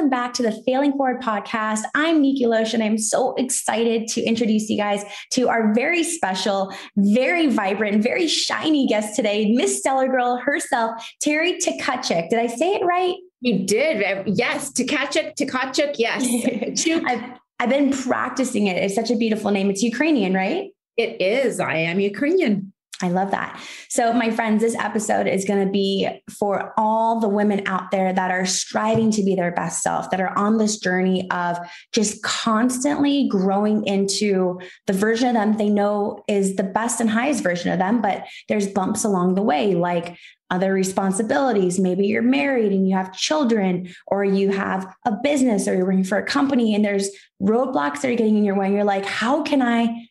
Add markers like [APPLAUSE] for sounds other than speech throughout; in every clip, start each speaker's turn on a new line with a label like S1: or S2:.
S1: welcome back to the Failing Forward podcast. I'm Nikki Loesch, and I'm so excited to introduce you guys to our very special, very vibrant, very shiny guest today, Miss Stellar Girl herself, Terry Tkachuk. Did I say it right?
S2: You did. Yes. Tkachuk, Tkachuk, yes. [LAUGHS]
S1: I've, I've been practicing it. It's such a beautiful name. It's Ukrainian, right?
S2: It is. I am Ukrainian.
S1: I love that. So, my friends, this episode is going to be for all the women out there that are striving to be their best self, that are on this journey of just constantly growing into the version of them they know is the best and highest version of them. But there's bumps along the way, like other responsibilities. Maybe you're married and you have children, or you have a business, or you're working for a company, and there's roadblocks that are getting in your way. And you're like, how can I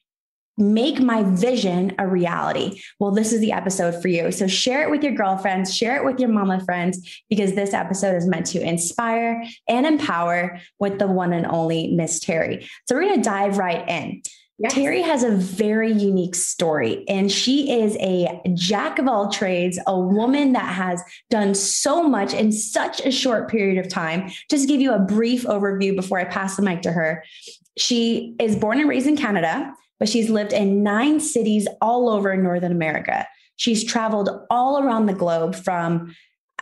S1: make my vision a reality. Well, this is the episode for you. So share it with your girlfriends, share it with your mama friends, because this episode is meant to inspire and empower with the one and only Miss Terry. So we're going to dive right in. Yes. Terry has a very unique story, and she is a jack of all trades, a woman that has done so much in such a short period of time. Just give you a brief overview before I pass the mic to her. She is born and raised in Canada but she's lived in nine cities all over Northern America. She's traveled all around the globe from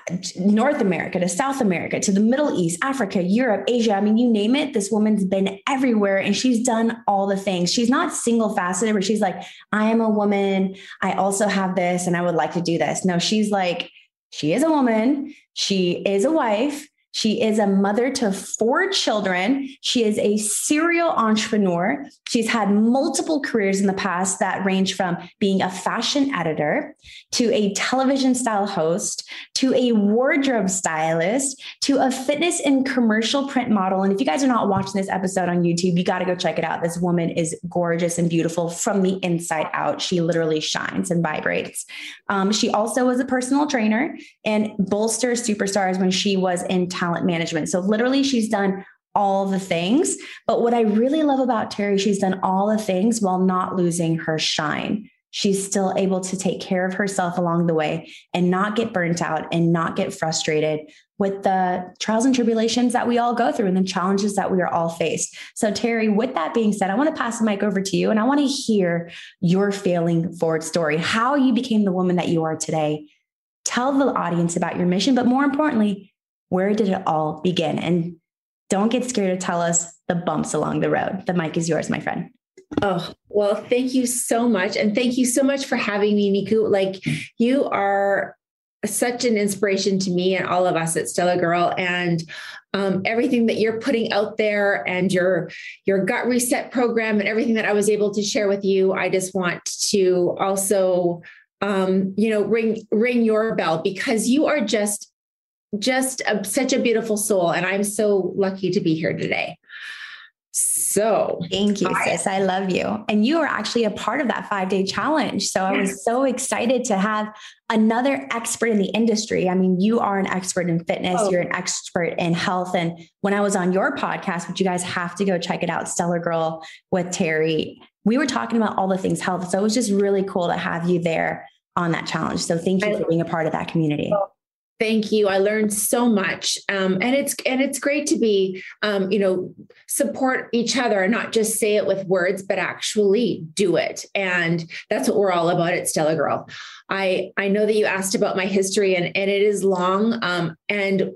S1: uh, North America to South America to the Middle East, Africa, Europe, Asia. I mean, you name it, this woman's been everywhere and she's done all the things. She's not single faceted where she's like, I am a woman. I also have this and I would like to do this. No, she's like, she is a woman. She is a wife. She is a mother to four children. She is a serial entrepreneur. She's had multiple careers in the past that range from being a fashion editor to a television style host to a wardrobe stylist to a fitness and commercial print model. And if you guys are not watching this episode on YouTube, you got to go check it out. This woman is gorgeous and beautiful from the inside out. She literally shines and vibrates. Um, she also was a personal trainer and bolster superstars when she was in town talent management. So literally, she's done all the things. But what I really love about Terry, she's done all the things while not losing her shine. She's still able to take care of herself along the way and not get burnt out and not get frustrated with the trials and tribulations that we all go through and the challenges that we are all faced. So, Terry, with that being said, I want to pass the mic over to you and I want to hear your failing forward story, how you became the woman that you are today. Tell the audience about your mission, but more importantly, where did it all begin? And don't get scared to tell us the bumps along the road. The mic is yours, my friend.
S2: Oh, well, thank you so much. And thank you so much for having me, Niku. Like, you are such an inspiration to me and all of us at Stellar Girl. And um, everything that you're putting out there and your your gut reset program and everything that I was able to share with you, I just want to also um, you know ring ring your bell because you are just just a, such a beautiful soul. And I'm so lucky to be here today. So
S1: thank you, I, sis. I love you. And you are actually a part of that five day challenge. So I was so excited to have another expert in the industry. I mean, you are an expert in fitness, oh. you're an expert in health. And when I was on your podcast, which you guys have to go check it out, Stellar Girl with Terry, we were talking about all the things health. So it was just really cool to have you there on that challenge. So thank you I, for being a part of that community. Well,
S2: Thank you. I learned so much, um, and it's and it's great to be, um, you know, support each other and not just say it with words, but actually do it. And that's what we're all about at Stellar Girl. I I know that you asked about my history, and and it is long. Um, and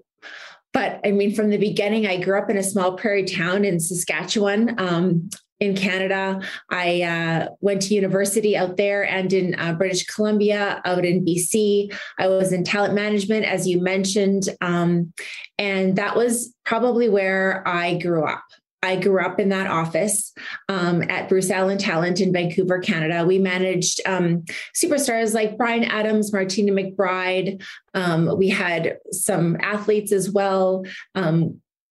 S2: but I mean, from the beginning, I grew up in a small prairie town in Saskatchewan. Um, in Canada. I uh, went to university out there and in uh, British Columbia, out in BC. I was in talent management, as you mentioned. Um, and that was probably where I grew up. I grew up in that office um, at Bruce Allen Talent in Vancouver, Canada. We managed um, superstars like Bryan Adams, Martina McBride. Um, we had some athletes as well.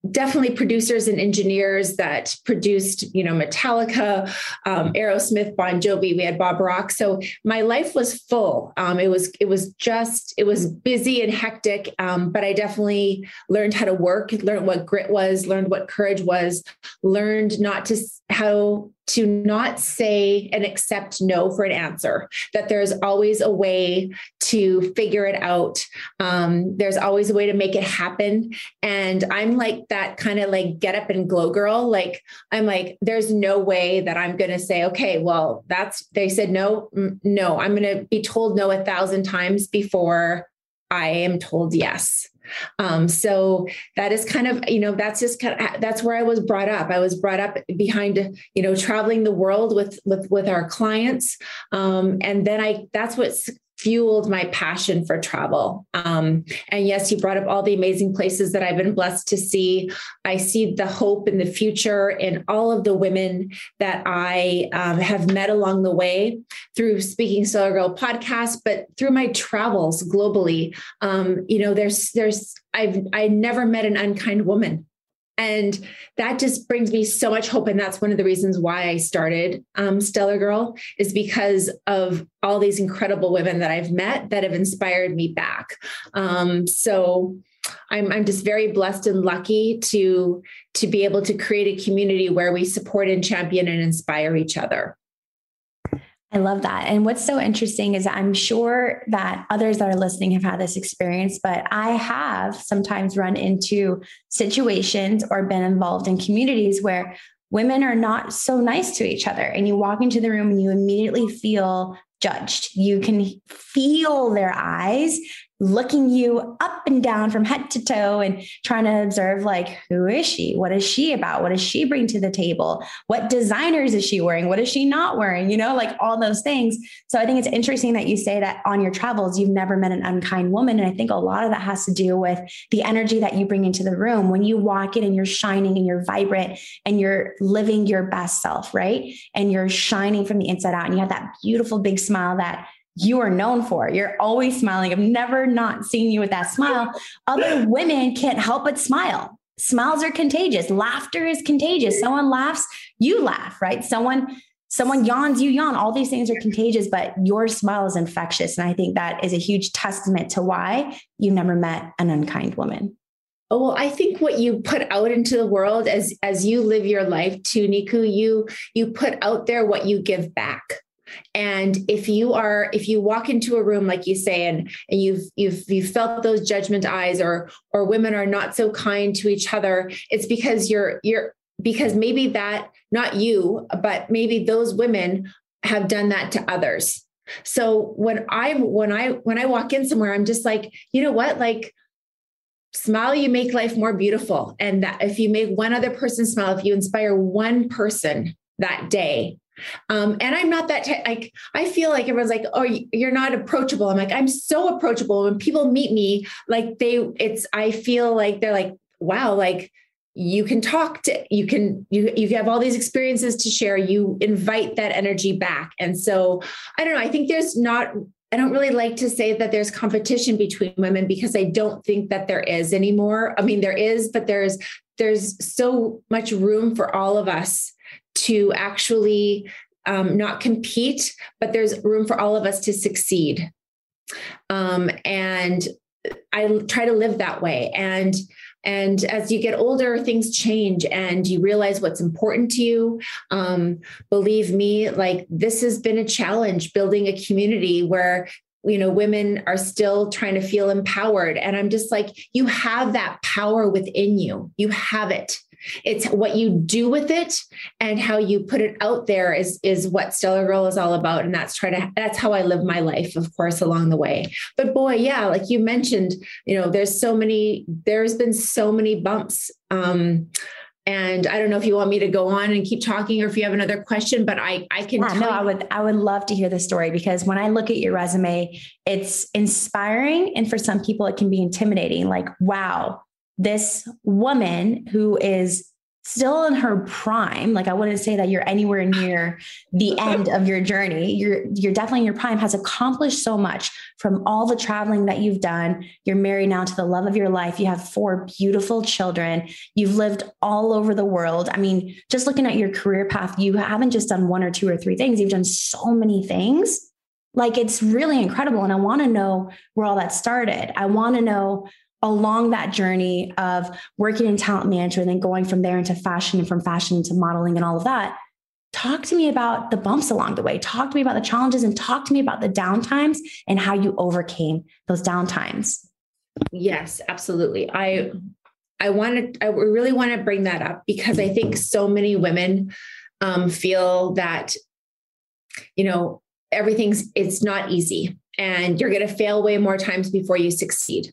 S2: Definitely producers and engineers that produced, you know, Metallica, um, Aerosmith, Bon Jovi. We had Bob Rock. So my life was full. Um, it was it was just it was busy and hectic. Um, but I definitely learned how to work, learned what grit was, learned what courage was, learned not to how to not say and accept no for an answer, that there's always a way to figure it out. Um, there's always a way to make it happen. And I'm like that kind of like get up and glow girl. Like, I'm like, there's no way that I'm going to say, okay, well, that's, they said no, no, I'm going to be told no a thousand times before I am told yes. Um, so that is kind of, you know, that's just kind of, that's where I was brought up. I was brought up behind, you know, traveling the world with, with, with our clients. Um, and then I, that's what's fueled my passion for travel. Um, and yes, you brought up all the amazing places that I've been blessed to see. I see the hope in the future in all of the women that I um, have met along the way through Speaking Stellar Girl podcast, but through my travels globally. Um, you know, there's there's I've I never met an unkind woman. And that just brings me so much hope. And that's one of the reasons why I started um, Stellar Girl is because of all these incredible women that I've met that have inspired me back. Um, so I'm, I'm just very blessed and lucky to to be able to create a community where we support and champion and inspire each other.
S1: I love that. And what's so interesting is I'm sure that others that are listening have had this experience, but I have sometimes run into situations or been involved in communities where women are not so nice to each other. And you walk into the room and you immediately feel judged. You can feel their eyes looking you up and down from head to toe and trying to observe like who is she? What is she about? What does she bring to the table? What designers is she wearing? What is she not wearing? You know like all those things. So i think it's interesting that you say that on your travels you've never met an unkind woman. And i think a lot of that has to do with the energy that you bring into the room. When you walk in and you're shining and you're vibrant and you're living your best self right? And you're shining from the inside out and you have that beautiful big smile that you are known for. You're always smiling. I've never not seen you with that smile. Other women can't help but smile. Smiles are contagious. Laughter is contagious. Someone laughs, you laugh, right? Someone someone yawns, you yawn. All these things are contagious, but your smile is infectious. And I think that is a huge testament to why you never met an unkind woman.
S2: Oh, well, I think what you put out into the world as as you live your life too, Niku, you you put out there what you give back. And if you are, if you walk into a room, like you say, and, and you've you've you've felt those judgment eyes, or or women are not so kind to each other, it's because you're you're because maybe that not you, but maybe those women have done that to others. So when I when I when I walk in somewhere, I'm just like, you know what, like smile you make life more beautiful and that if you make one other person smile if you inspire one person that day um, and I'm not that like I feel like everyone's like, oh, you're not approachable. I'm like, I'm so approachable. When people meet me, like they, it's I feel like they're like, wow, like you can talk to you can you you have all these experiences to share you invite that energy back and so i don't know i think there's not i don't really like to say that there's competition between women because i don't think that there is anymore i mean there is but there's there's so much room for all of us to actually um, not compete, but there's room for all of us to succeed. Um, and I try to live that way. And and as you get older, things change and you realize what's important to you. Um, believe me, like this has been a challenge building a community where you know women are still trying to feel empowered and i'm just like you have that power within you you have it it's what you do with it and how you put it out there is is what Stellar Girl is all about. And that's try to that's how I live my life, of course, along the way. But boy, yeah, like you mentioned, you know, there's so many, there's been so many bumps. Um, and I don't know if you want me to go on and keep talking or if you have another question, but I I can
S1: yeah, no, I would I would love to hear the story because when I look at your resume, it's inspiring and for some people it can be intimidating. Like, wow, this woman who is still in her prime like i wouldn't say that you're anywhere near the [LAUGHS] end of your journey. You're you're definitely in your prime has accomplished so much from all the traveling that you've done. You're married now to the love of your life. You have four beautiful children. You've lived all over the world. I mean just looking at your career path you haven't just done one or two or three things. You've done so many things. Like it's really incredible and i want to know where all that started. I want to know along that journey of working in talent management and then going from there into fashion and from fashion into modeling and all of that talk to me about the bumps along the way. Talk to me about the challenges and talk to me about the downtimes and how you overcame those downtimes.
S2: Yes, absolutely. I I wanted I really want to bring that up because I think so many women um, feel that you know everything's it's not easy and you're going to fail way more times before you succeed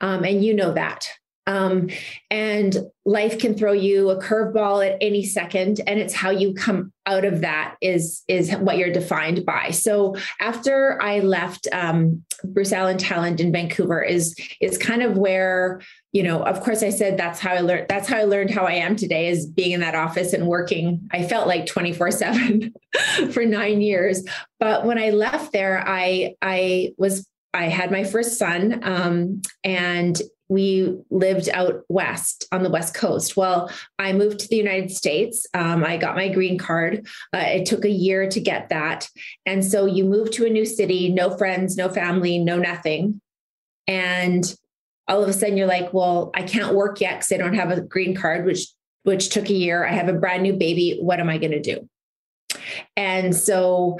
S2: um, and you know that um, and life can throw you a curveball at any second, and it's how you come out of that is is what you're defined by. So after I left um, Bruce Allen Talent in Vancouver, is is kind of where you know. Of course, I said that's how I learned. That's how I learned how I am today is being in that office and working. I felt like twenty four seven [LAUGHS] for nine years, but when I left there, I I was I had my first son, um, and we lived out west on the west coast. Well i moved to the united states. Um, i got my green card. Uh, it took a year to get that. And so you move to a new city no friends no family no nothing. And all of a sudden you're like well i can't work yet because i don't have a green card which which took a year. I have a brand new baby. What am i going to do? And so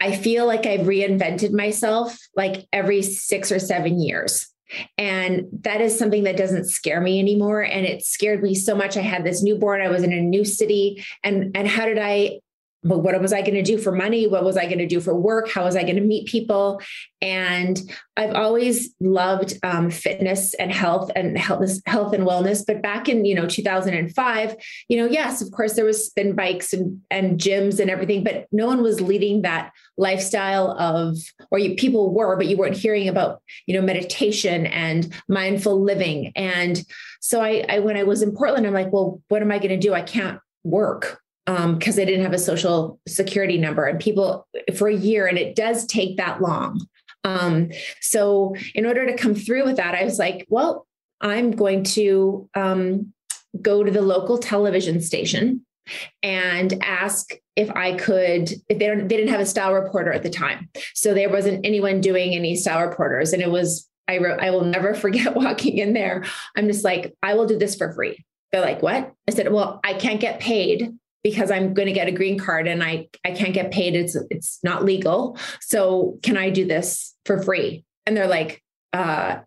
S2: i feel like i've reinvented myself like every six or seven years and that is something that doesn't scare me anymore. And it scared me so much. I had this newborn, I was in a new city. And, and how did I but what was I going to do for money? What was I going to do for work? How was I going to meet people? And I've always loved um, fitness and health and health, health and wellness. But back in you know 2005, you know, yes, of course there was spin bikes and and gyms and everything, but no one was leading that lifestyle of, or you, people were, but you weren't hearing about you know meditation and mindful living. And so I, I when I was in Portland, I'm like, well, what am I going to do? I can't work because um, didn't have a social security number and people for a year, and it does take that long. Um, so, in order to come through with that, I was like, well, I'm going to um, go to the local television station and ask if I could, if they don't, they didn't have a style reporter at the time. So there wasn't anyone doing any style reporters. And it was, I wrote, I will never [LAUGHS] forget walking in there. I'm just like, I will do this for free. They're like, what? I said, well, I can't get paid because I'm going to get a green card and I I can't get paid. It's it's not legal. So can I do this for free? And they're like uh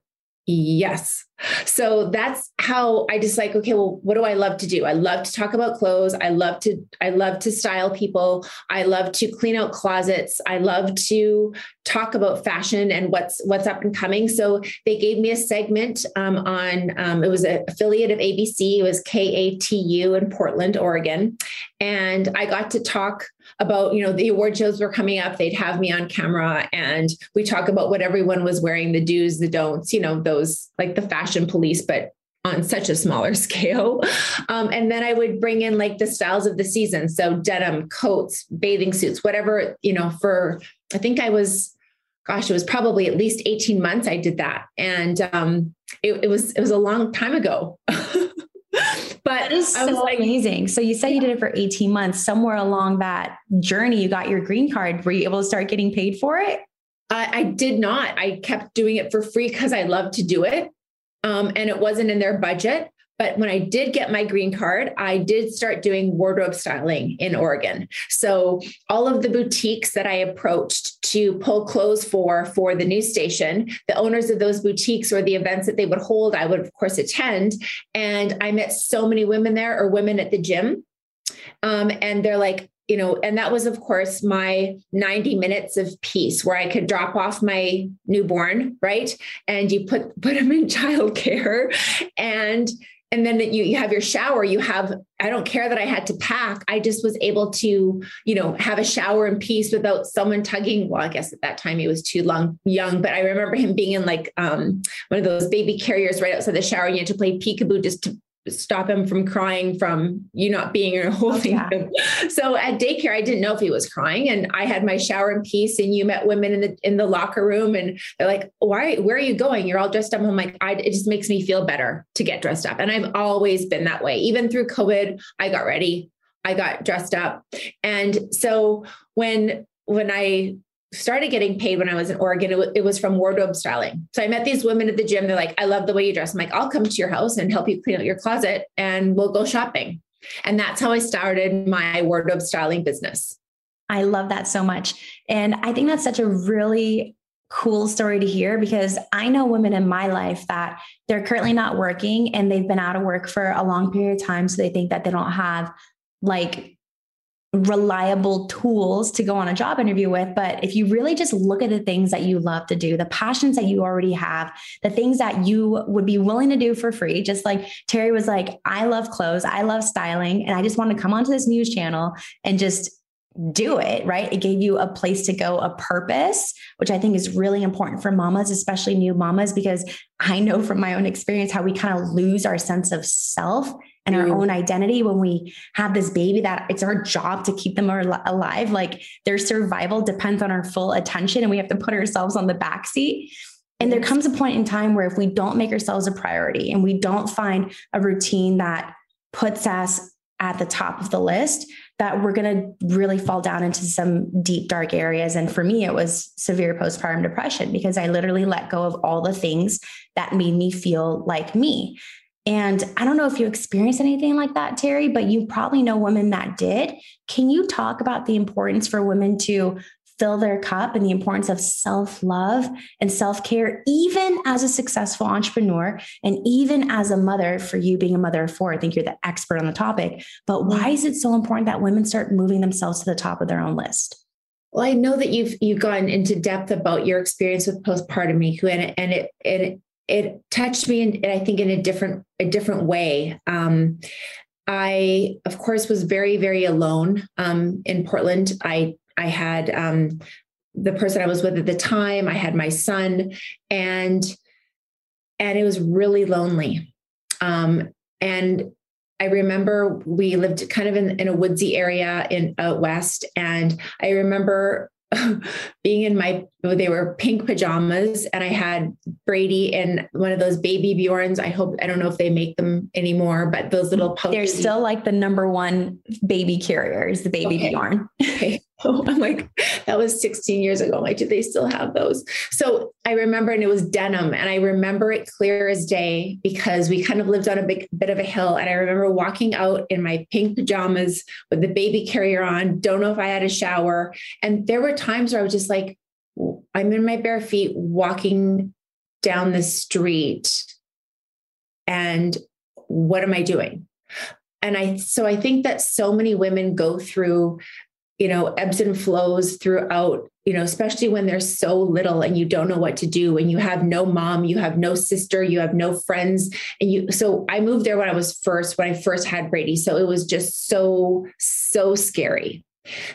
S2: Yes. So that's how I just like, okay, well, what do I love to do? I love to talk about clothes. I love to, I love to style people. I love to clean out closets. I love to talk about fashion and what's what's up and coming. So they gave me a segment um, on um, it was an affiliate of ABC. It was KATU in Portland, Oregon, and I got to talk about you know the award shows were coming up they'd have me on camera and we talk about what everyone was wearing the do's the don'ts you know those like the fashion police but on such a smaller [LAUGHS] scale. Um, and then I would bring in like the styles of the season. So denim, coats, bathing suits, whatever, you know, for I think I was, gosh, it was probably at least 18 months I did that. And um, it, it was it was a long time ago. [LAUGHS]
S1: but that is so like, amazing. So you said you did it for 18 months. Somewhere along that journey, you got your green card. Were you able to start getting paid for it?
S2: I, I did not. I kept doing it for free because I love to do it. Um, and it wasn't in their budget. But when I did get my green card, I did start doing wardrobe styling in Oregon. So all of the boutiques that I approached to pull clothes for for the news station, the owners of those boutiques or the events that they would hold, I would of course attend. And I met so many women there or women at the gym. Um, and they're like, you know, and that was, of course, my 90 minutes of peace where I could drop off my newborn, right? And you put [LAUGHS] put him in childcare and and then you, you have your shower you have i don't care that i had to pack i just was able to you know have a shower in peace without someone tugging well i guess at that time he was too long young but i remember him being in like um, one of those baby carriers right outside the shower and you had to play peekaboo just to stop him from crying from you not being or holding oh, yeah. him. [LAUGHS] So at daycare, I didn't know if he was crying, and I had my shower in peace. And you met women in the in the locker room, and they're like, "Why? Where are you going? You're all dressed up." I'm like, I, "It just makes me feel better to get dressed up," and I've always been that way. Even through COVID, I got ready, I got dressed up, and so when when I started getting paid when I was in Oregon, it, w- it, was from wardrobe styling. So I met these women at the gym. They're like, I love the way you dress. I'm like, I'll come to your house and help you clean out your closet and we'll go shopping. And that's how I started my wardrobe styling business.
S1: I love that so much. And I think that's such a really cool story to hear because I know women in my life that they're currently not working and they've been out of work for a long period of time. So they think that they don't have like reliable tools to go on a job interview with. But if you really just look at the things that you love to do, the passions that you already have, the things that you would be willing to do for free, just like Terry was like, I love clothes, I love styling, and I just want to come onto this news channel and just do it, right? It gave you a place to go, a purpose, which I think is really important for mamas, especially new mamas, because I know from my own experience how we kind of lose our sense of self and our mm. own identity when we have this baby that it's our job to keep them alive. Like their survival depends on our full attention and we have to put ourselves on the back seat. And there comes a point in time where if we don't make ourselves a priority and we don't find a routine that puts us at the top of the list, that we're going to really fall down into some deep, dark areas. And for me, it was severe postpartum depression because I literally let go of all the things that made me feel like me. And I don't know if you experienced anything like that, Terry, but you probably know women that did. Can you talk about the importance for women to fill their cup and the importance of self love and self care, even as a successful entrepreneur and even as a mother, for you being a mother of four? I think you're the expert on the topic. But mm-hmm. why is it so important that women start moving themselves to the top of their own list?
S2: Well, I know that you've you've gone into depth about your experience with postpartum NICU, and it, and it, it touched me, and I think, in a different a different way. Um, I, of course, was very very alone um, in Portland. I I had um, the person I was with at the time. I had my son, and and it was really lonely. Um, and I remember we lived kind of in, in a woodsy area in out west, and I remember [LAUGHS] being in my they were pink pajamas and I had Brady in one of those baby Bjorns. I hope I don't know if they make them anymore, but those little
S1: pouches. They're still like the number one baby carriers, the baby okay. Bjorn.
S2: Okay. [LAUGHS] [LAUGHS] I'm like, that was 16 years ago. I'm like, do they still have those? So I remember, and it was denim. And I remember it clear as day because we kind of lived on a big bit of a hill. And I remember walking out in my pink pajamas with the baby carrier on, don't know if I had a shower. And there were times where I was just like, I'm in my bare feet walking down the street. And what am I doing? And I, so I think that so many women go through you know ebbs and flows throughout you know especially when they're so little and you don't know what to do and you have no mom you have no sister you have no friends. And you so i moved there when i was first when i first had brady. So it was just so so scary.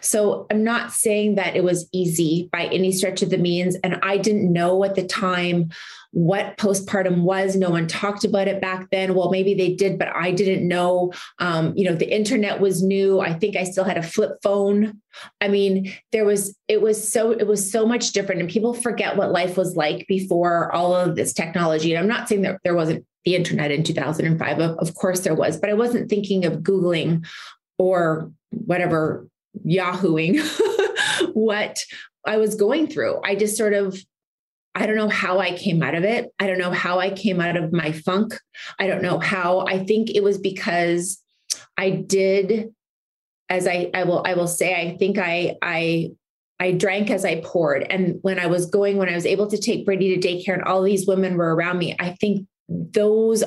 S2: So I'm not saying that it was easy by any stretch of the means. And I didn't know at the time what postpartum was. No one talked about it back then. Well, maybe they did, but I didn't know. Um, you know, the internet was new. I think I still had a flip phone. I mean, there was, it was so, it was so much different. And people forget what life was like before all of this technology. And I'm not saying that there wasn't the internet in 2005. Of, of course there was, but I wasn't thinking of Googling or whatever Yahooing [LAUGHS] what I was going through. I just sort of, I don't know how I came out of it. I don't know how I came out of my funk. I don't know how. I think it was because I did, as I, I will, I will say, I think I, I, I drank as I poured. And when I was going, when I was able to take Brady to daycare and all these women were around me, I think those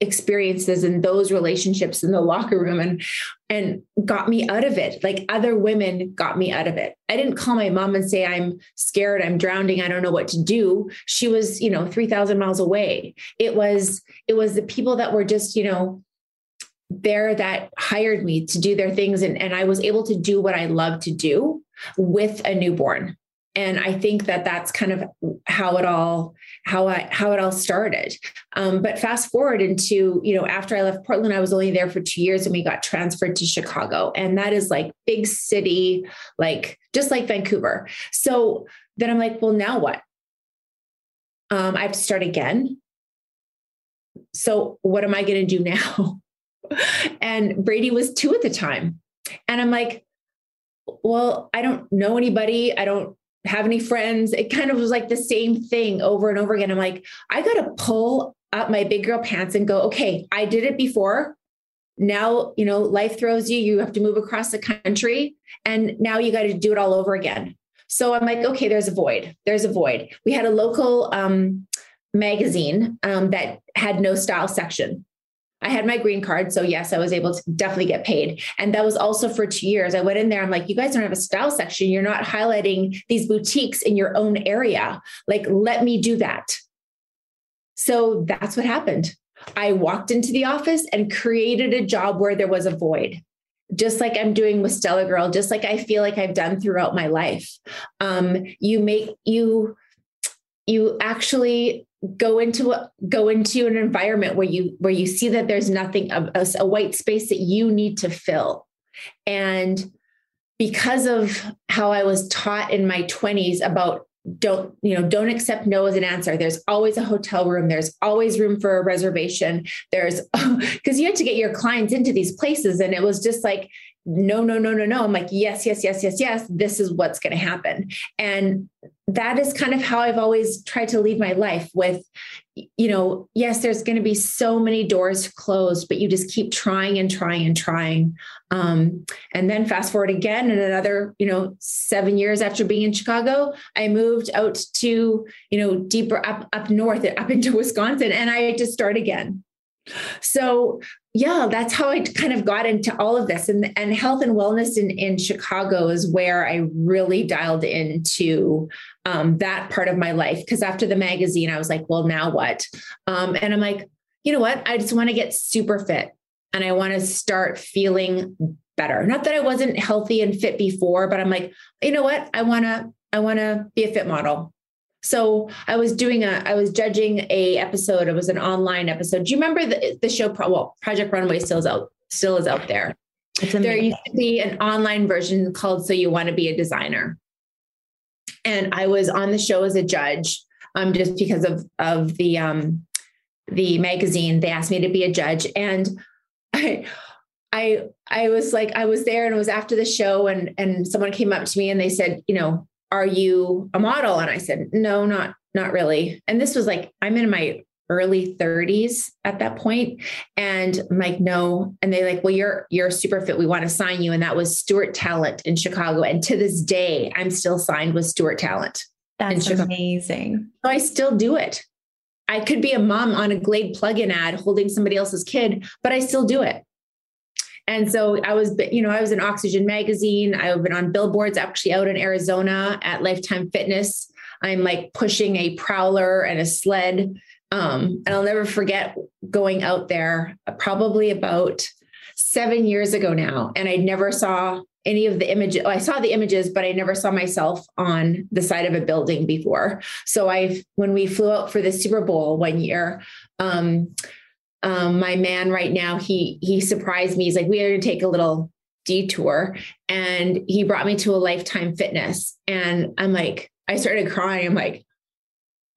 S2: experiences and those relationships in the locker room and and got me out of it. Like other women got me out of it. I didn't call my mom and say i'm scared i'm drowning i don't know what to do. She was you know 3000 miles away. It was it was the people that were just you know there that hired me to do their things and, and i was able to do what i love to do with a newborn and i think that that's kind of how it all how i how it all started. Um, but fast forward into you know after i left portland i was only there for two years and we got transferred to chicago. And that is like big city like just like vancouver. So then i'm like well now what? Um, i have to start again. So what am i going to do now? [LAUGHS] And brady was two at the time. And i'm like well i don't know anybody. I don't have any friends. It kind of was like the same thing over and over again. I'm like, I got to pull up my big girl pants and go, okay, I did it before. now, you know, life throws you, you have to move across the country, and now you got to do it all over again. So I'm like, okay, there's a void. There's a void. We had a local um, magazine um, that had no style section. I had my green card. So, yes, I was able to definitely get paid. And that was also for two years. I went in there. I'm like, you guys don't have a style section. You're not highlighting these boutiques in your own area. Like, let me do that. So, that's what happened. I walked into the office and created a job where there was a void just like I'm doing with Stellar Girl, just like I feel like I've done throughout my life. Um, you make you you actually go into a, go into an environment where you where you see that there's nothing a, a white space that you need to fill, and because of how I was taught in my 20s about don't you know don't accept no as an answer. There's always a hotel room. There's always room for a reservation. There's [LAUGHS] because you had to get your clients into these places and it was just like no no no no no. I'm like yes yes yes yes yes this is what's going to happen. And that is kind of how I've always tried to lead my life with, you know, yes, there's going to be so many doors closed, but you just keep trying and trying and trying. Um, and then fast forward again, and another, you know, seven years after being in Chicago, I moved out to, you know, deeper up up north, up into [LAUGHS] Wisconsin, and I had to start again. So yeah, that's how I kind of got into all of this. And, and health and wellness in, in Chicago is where I really dialed into um, that part of my life. Because after the magazine, I was like, well, now what? Um, and I'm like, you know what? I just want to get super fit and I want to start feeling better. Not that I wasn't healthy and fit before, but I'm like, you know what? I want to, I want to be a fit model. So I was doing a, I was judging a episode. It was an online episode. Do you remember the, the show? Pro, well, Project Runway still is out, still is out there. There used to be an online version called "So You Want to Be a Designer," and I was on the show as a judge, um, just because of of the um, the magazine. They asked me to be a judge, and [LAUGHS] I. I I was like I was there and it was after the show and and someone came up to me and they said, you know, are you a model? And I said, no, not, not really. And this was like, I'm in my early 30s at that. And I'm like, no. And they like, well, you're you're super fit. We want to sign you. And that was Stewart Talent in Chicago. And to this day, I'm still signed with Stewart Talent.
S1: That's amazing.
S2: So I still do it. I could be a mom on a Glade plug-in ad holding somebody else's kid, but I still do it. And so I was, you know, I was in Oxygen Magazine. I've been on billboards actually out in Arizona at Lifetime Fitness. I'm like pushing a prowler and a sled. Um, and I'll never forget going out there probably about seven years ago now. And I never saw any of the images. I saw the images, but I never saw myself on the side of a building before. So I, when we flew out for the Super Bowl one year, um, um, my man right now, he he surprised me. He's like, we are to take a little detour, and he brought me to a Lifetime Fitness, and I'm like, I started crying. I'm like,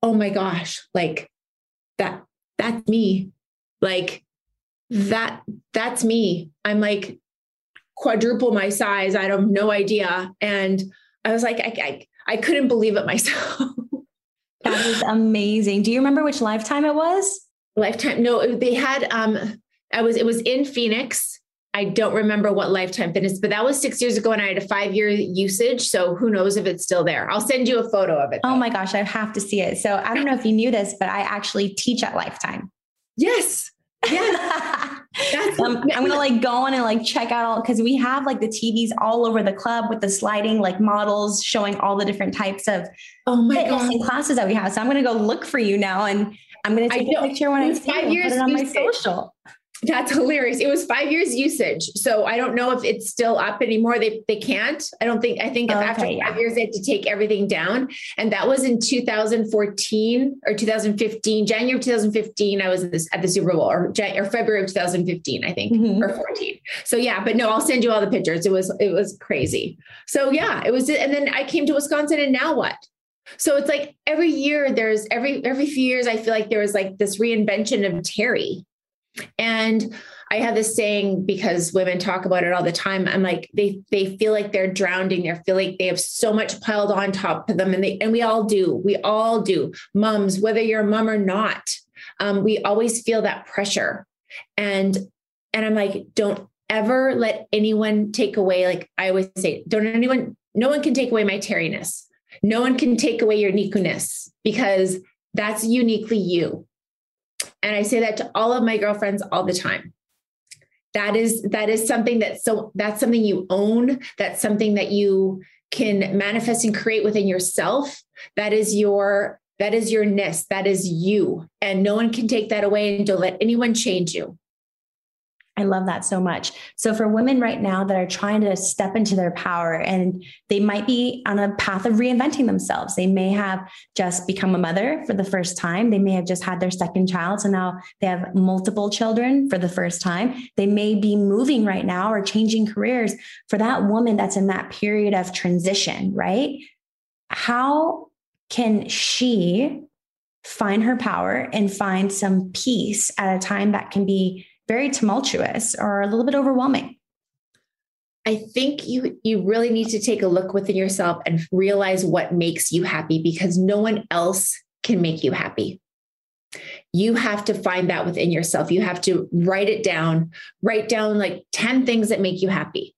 S2: oh my gosh, like that that's me, like that that's me. I'm like quadruple my size. I have no idea, and I was like, I I, I couldn't believe it myself. [LAUGHS]
S1: that is amazing. Do you remember which lifetime it was?
S2: Lifetime. No, they had. Um, I was. It was in Phoenix. I don't remember what lifetime fitness, but that was six years ago, and I had a five year usage. So who knows if it's still there? I'll send you a photo of it.
S1: Though. Oh my gosh, I have to see it. So I don't know if you knew this, but I actually teach at Lifetime.
S2: Yes.
S1: Yeah. [LAUGHS] um, I'm gonna like go on and like check out all because we have like the TVs all over the club with the sliding like models showing all the different types of
S2: oh my god
S1: classes that we have. So I'm gonna go look for you now and I'm going to take a picture when I see five it years put it on my social.
S2: That's hilarious. It was five years usage. So I don't know if it's still up anymore. They they can't. I don't think I think okay, after five yeah. years they had to take everything down. And that was in 2014 or 2015, January of 2015. I was this, at the Super Bowl or, or February of 2015, I think, mm-hmm. or 14. So yeah, but no, I'll send you all the pictures. It was it was crazy. So yeah, it was and then I came to Wisconsin and now what? So it's like every year there's every every few years I feel like there was like this reinvention of Terry. And I have this saying because women talk about it all the time. I'm like, they they feel like they're drowning. They feel like they have so much piled on top of them. And they and we all do. We all do. Moms, whether you're a mom or not, um, we always feel that pressure. And And I'm like, don't ever let anyone take away, like I always say, don't anyone, no one can take away my Terryness. No one can take away your Niku-ness because that's uniquely you. And I say that to all of my girlfriends all the time. That is that is something that so that's something you own. That's something that you can manifest and create within yourself. That is your that is your ness. That is you. And no one can take that away and don't let anyone change you.
S1: I love that so much. So, for women right now that are trying to step into their power and they might be on a path of reinventing themselves, they may have just become a mother for the first time. They may have just had their second child. So now they have multiple children for the first time. They may be moving right now or changing careers. For that woman that's in that period of transition, right? How can she find her power and find some peace at a time that can be very tumultuous or a little bit overwhelming?
S2: I think you you really need to take a look within yourself and realize what makes you happy because no one else can make you happy. You have to find that within yourself. You have to write it down. Write down like 10 things that make you happy.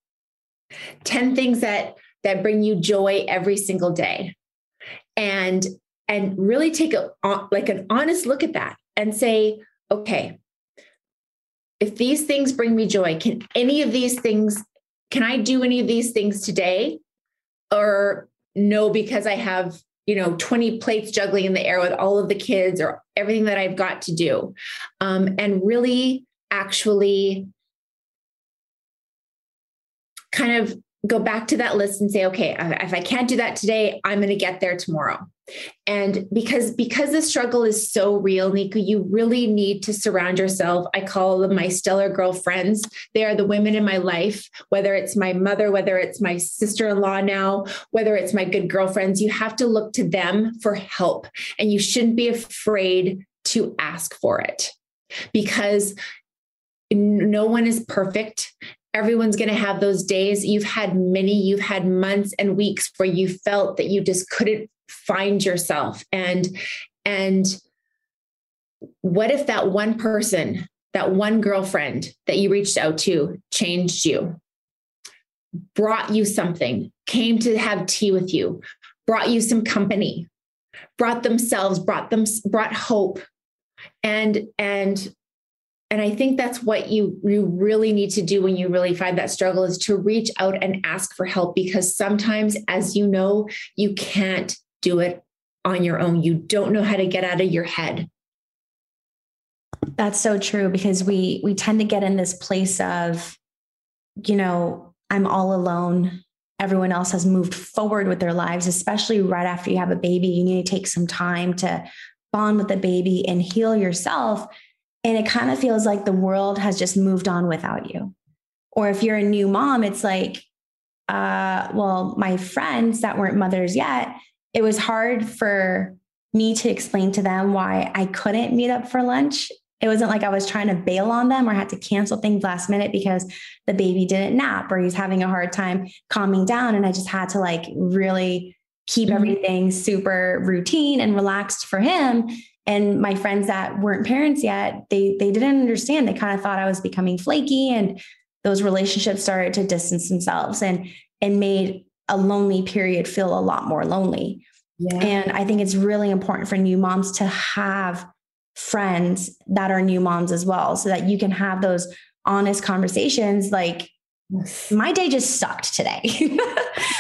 S2: 10 things that that bring you joy every single day. And and really take a like an honest look at that and say, okay, if these things bring me joy, can any of these things, can I do any of these things today? Or no, because I have, you know, 20 plates juggling in the air with all of the kids or everything that I've got to do. Um, and really actually kind of go back to that list and say, okay, if I can't do that today, I'm going to get there tomorrow. And because because the struggle is so real, nico you really need to surround yourself. I call them my stellar girlfriends. They are the women in my life, whether it's my mother, whether it's my sister-in-law now, whether it's my good girlfriends. You have to look to them for help, and you shouldn't be afraid to ask for it because no one is perfect everyone's going to have those days. You've had many, you've had months and weeks where you felt that you just couldn't find yourself. And, and what if that one person, that one girlfriend that you reached out to changed you, brought you something, came to have tea with you, brought you some company, brought themselves, brought them, brought hope and, and and i think that's what you you really need to do when you really find that struggle is to reach out and ask for help because sometimes as you know you can't do it on your own. You don't know how to get out of your head.
S1: That's so true because we we tend to get in this place of you know i'm all alone. Everyone else has moved forward with their lives especially right after you have a baby. You need to take some time to bond with the baby and heal yourself and it kind of feels like the world has just moved on without you. Or if you're a new mom, it's like, uh, well, my friends that weren't mothers yet, it was hard for me to explain to them why I couldn't meet up for lunch. It wasn't like I was trying to bail on them or had to cancel things last minute because the baby didn't nap or he's having a hard time calming down. And I just had to like really keep mm-hmm. everything super routine and relaxed for him and my friends that weren't parents yet they they didn't understand they kind of thought i was becoming flaky and those relationships started to distance themselves and and made a lonely period feel a lot more lonely yeah. and i think it's really important for new moms to have friends that are new moms as well so that you can have those honest conversations like my day just sucked today. [LAUGHS]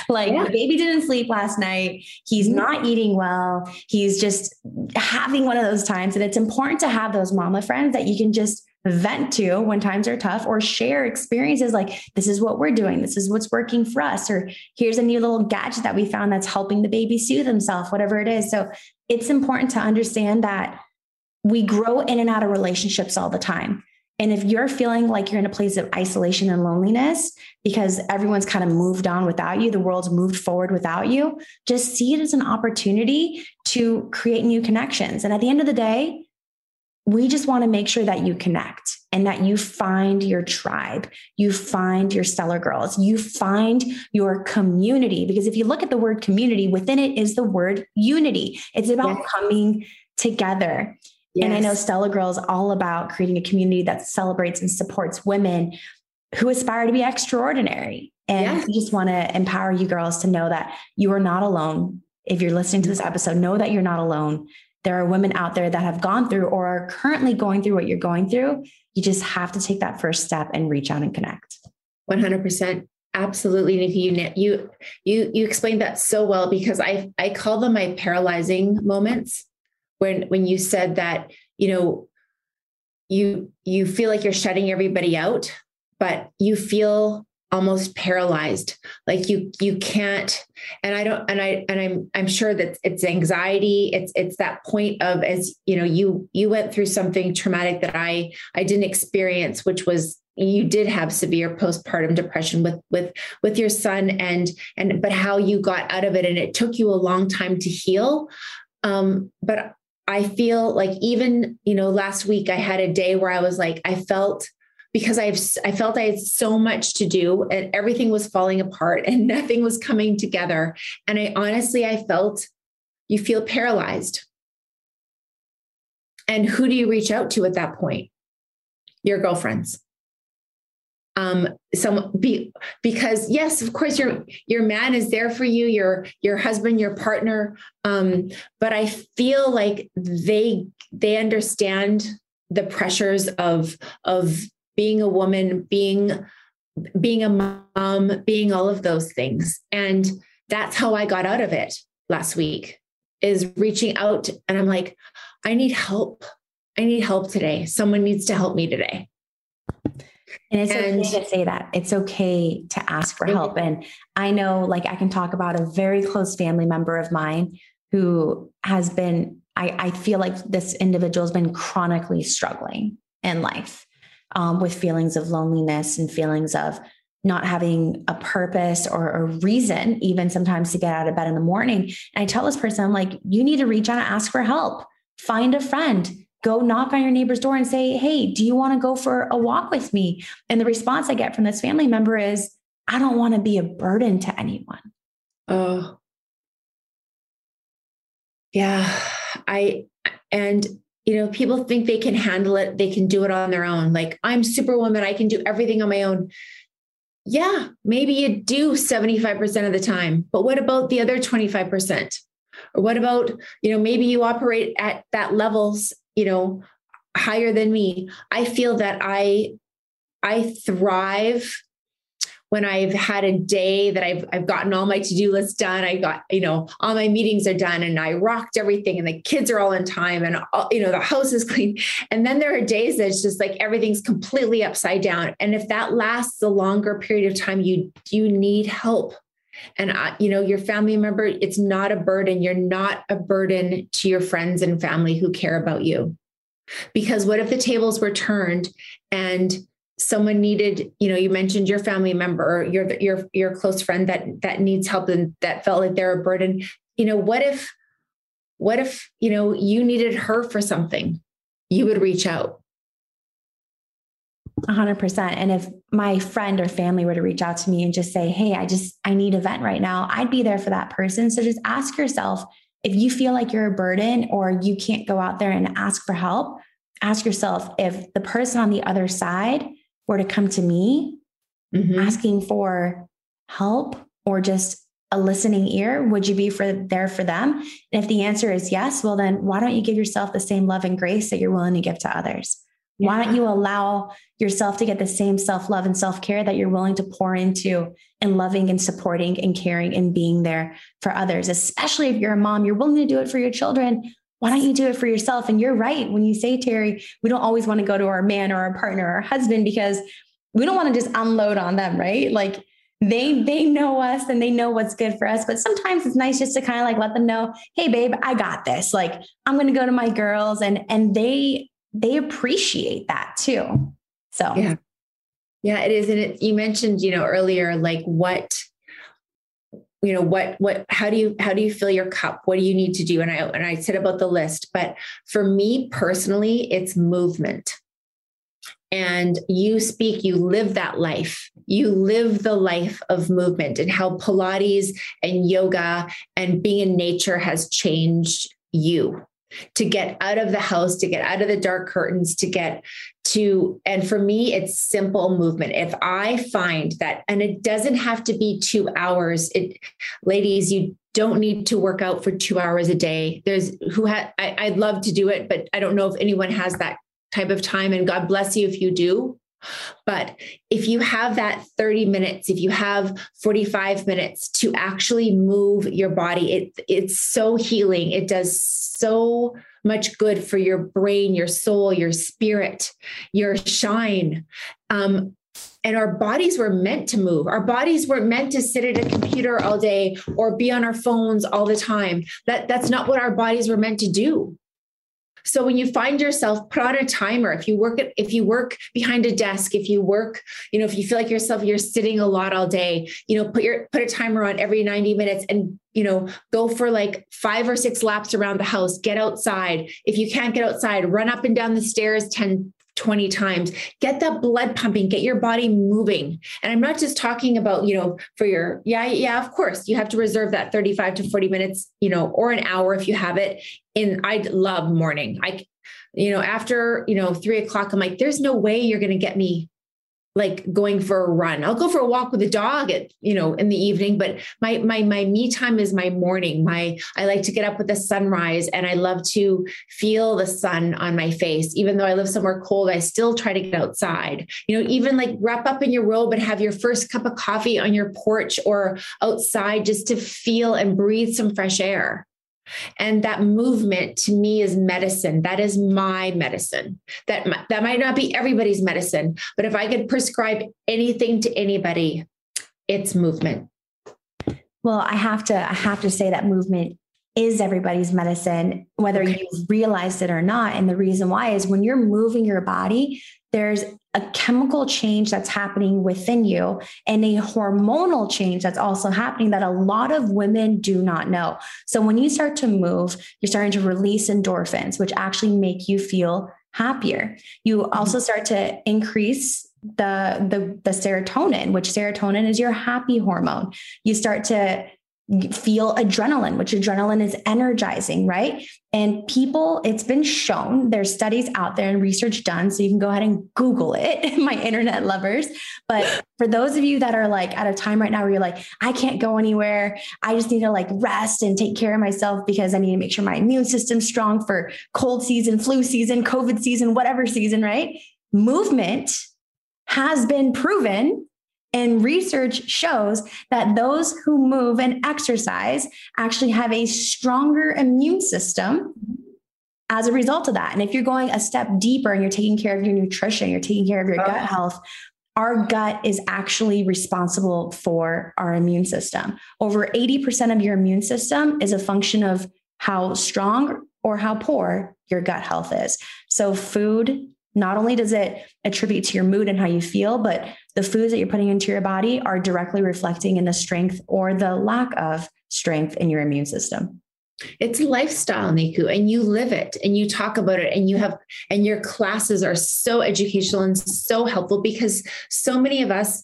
S1: like yeah. the baby didn't sleep last night. He's mm-hmm. not eating well. He's just having one of those times. And it's important to have those mama friends that you can just vent to when times are tough or share experiences like this is what we're doing. This is what's working for us. Or here's a new little gadget that we found that's helping the baby soothe himself, whatever it is. So it's important to understand that we grow in and out of relationships all the time. And if you're feeling like you're in a place of isolation and loneliness because everyone's kind of moved on without you, the world's moved forward without you, just see it as an opportunity to create new connections. And at the end of the day, we just want to make sure that you connect and that you find your tribe, you find your stellar girls, you find your community. Because if you look at the word community, within it is the word unity. It's about coming together. Yes. And I know Stellar Girl is all about creating a community that celebrates and supports women who aspire to be extraordinary. And we just want to empower you girls to know that you are not alone. If you're listening to this episode, know that you're not alone. There are women out there that have gone through or are currently going through what you're going through. You just have to take that first step and reach out and connect.
S2: 100%. Absolutely, Nikki. You you you you explained that so well because I I call them my paralyzing moments when when you said that you know you you feel like you're shutting everybody out, but you feel almost paralyzed. Like you you can't and i don't and i and i'm i'm sure that it's anxiety. It's it's that point of as you know you you went through something traumatic that i i didn't experience which was you did have severe postpartum depression with with with your son and and but how you got out of it and it took you a long time to heal. Um but i feel like even you know last week i had a day where i was like i felt because I've I felt I had so much to do and everything was falling apart and [LAUGHS] nothing was coming together. And I honestly I felt you feel paralyzed. And who do you reach out to at that point? Your girlfriends. Um, some be because yes, of course your your man is there for you, your your husband, your partner. Um, but I feel like they they understand the pressures of of being a woman, being being a mom, being all of those things. And that's how I got out of it last week is reaching out and I'm like, I need help. I need help today. Someone needs to help me today.
S1: And it's and, okay to say that. It's okay to ask for help. And I know, like, I can talk about a very close family member of mine who has been, I, I feel like this individual has been chronically struggling in life um, with feelings of loneliness and feelings of not having a purpose or a reason, even sometimes to get out of bed in the morning. And I tell this person, I'm like, you need to reach out and ask for help. Find a friend. Go knock on your neighbor's door and say, Hey, do you want to go for a walk with me? And the response I get from this family member is, I don't want to be a burden to anyone.
S2: Oh, yeah. I, and you know, people think they can handle it, they can do it on their own. Like, I'm superwoman, I can do everything on my own. Yeah, maybe you do 75% of the time, but what about the other 25%? Or what about, you know, maybe you operate at that levels, you know, higher than me. I feel that I I thrive when I've had a day that I've I've gotten all my to-do lists done, I got, you know, all my meetings are done and I rocked everything and the kids are all in time and all, you know, the house is [LAUGHS] clean. And then there are days that it's just like everything's completely upside down. And if that lasts a longer period of time, you you need help. And you know, your family member, it's not a burden. You're not a burden to your friends and family who care about you. Because what if the tables were turned and someone needed you know you mentioned your family member or your your your close friend that that needs help and that felt like they're a burden you know what if what if you know you needed her for something you would reach out
S1: 100% and if my friend or family were to reach out to me and just say hey i just i need a vent right now i'd be there for that person so just ask yourself if you feel like you're a burden or you can't go out there and ask for help ask yourself if the person on the other side were to come to me mm-hmm. asking for help or just a listening ear, would you be for there for them? And if the answer is yes, well then why don't you give yourself the same love and grace that you're willing to give to others? Why don't you allow yourself to get the same self-love and self-care that you're willing to pour into and loving and supporting and caring and being there for others, especially if you're a mom, you're willing to do it for your children why don't you do it for yourself? And you're right when you say, Terry, we don't always want to go to our man or our partner or our husband because we don't want to just unload on them, right? Like they they know us and they know what's good for us. But sometimes it's nice just to kind of like let them know, hey babe, I got this. Like I'm gonna go to my girls and and they they appreciate that too. So
S2: yeah. Yeah, it is. And it, you mentioned, you know, earlier, like what you know what what how do you how do you fill your cup what do you need to do and i and i said about the list but for me personally it's movement and you speak you live that life you live the life of movement and how pilates and yoga and being in nature has changed you to get out of the house, to get out of the dark curtains, to get to, and for me, it's simple movement. If I find that, and it doesn't have to be two hours, it, ladies, you don't need to work out for two hours a day. There's who had, I'd love to do it, but I don't know if anyone has that type of time. And God bless you if you do. But if you have that 30 minutes, if you have 45 minutes to actually move your body, it, it's so healing. It does so much good for your brain, your soul, your spirit, your shine. Um, and our bodies were meant to move. Our bodies weren't meant to sit at a computer all day or be on our phones all the time. That, that's not what our bodies were meant to do. So when you find yourself, put on a timer. If you work at, if you work behind a desk, if you work, you know, if you feel like yourself, you're sitting a lot all day, you know, put your put a timer on every 90 minutes and you know, go for like five or six laps around the house, get outside. If you can't get outside, run up and down the stairs 10, 20 times. Get that blood pumping get your body moving. And i'm not just talking about you know for your yeah yeah of course you have to reserve that 35 to 40 minutes you know or an hour if you have it. In i love morning. I you know after you know three o'clock i'm like there's no way you're going to get me like going for a run. I'll go for a walk with a dog at, you know, in the evening, but my my my me time is my morning. My I like to get up with the sunrise and I love to feel the sun on my face. Even though I live somewhere cold, I still try to get outside. You know, even like wrap up in your robe and have your first cup of coffee on your porch or outside just to feel and breathe some fresh air. And that movement to me is medicine. That is my medicine. That, that might not be everybody's medicine, but if I could prescribe anything to anybody, it's movement.
S1: Well, I have to I have to say that movement is everybody's medicine, whether okay. you realized it or not. And the reason why is when you're moving your body, there's a chemical change that's happening within you and a hormonal change that's also happening that a lot of women do not know. So when you start to move, you're starting to release endorphins, which actually make you feel happier. You also mm-hmm. start to increase the the the serotonin which serotonin is your happy hormone you start to feel adrenaline, which adrenaline is energizing, right? And people, it's been shown, there's studies out there and research done. So you can go ahead and Google it, [LAUGHS] my internet lovers. But for those of you that are like at a time right now where you're like, I can't go anywhere. I just need to like rest and take care of myself because I need to make sure my immune system's strong for cold season, flu season, COVID season, whatever season, right? Movement has been proven and research shows that those who move and exercise actually have a stronger immune system as a result of that. And if you're going a step deeper and you're taking care of your nutrition, you're taking care of your gut oh. health, our gut is actually responsible for our immune system. Over 80% of your immune system is a function of how strong or how poor your gut health is. So, food, not only does it attribute to your mood and how you feel, but the foods that you're putting into your body are directly reflecting in the strength or the lack of strength in your immune system.
S2: It's lifestyle, Niku, and you live it and you talk about it and you have, and your classes are so educational and so helpful because so many of us,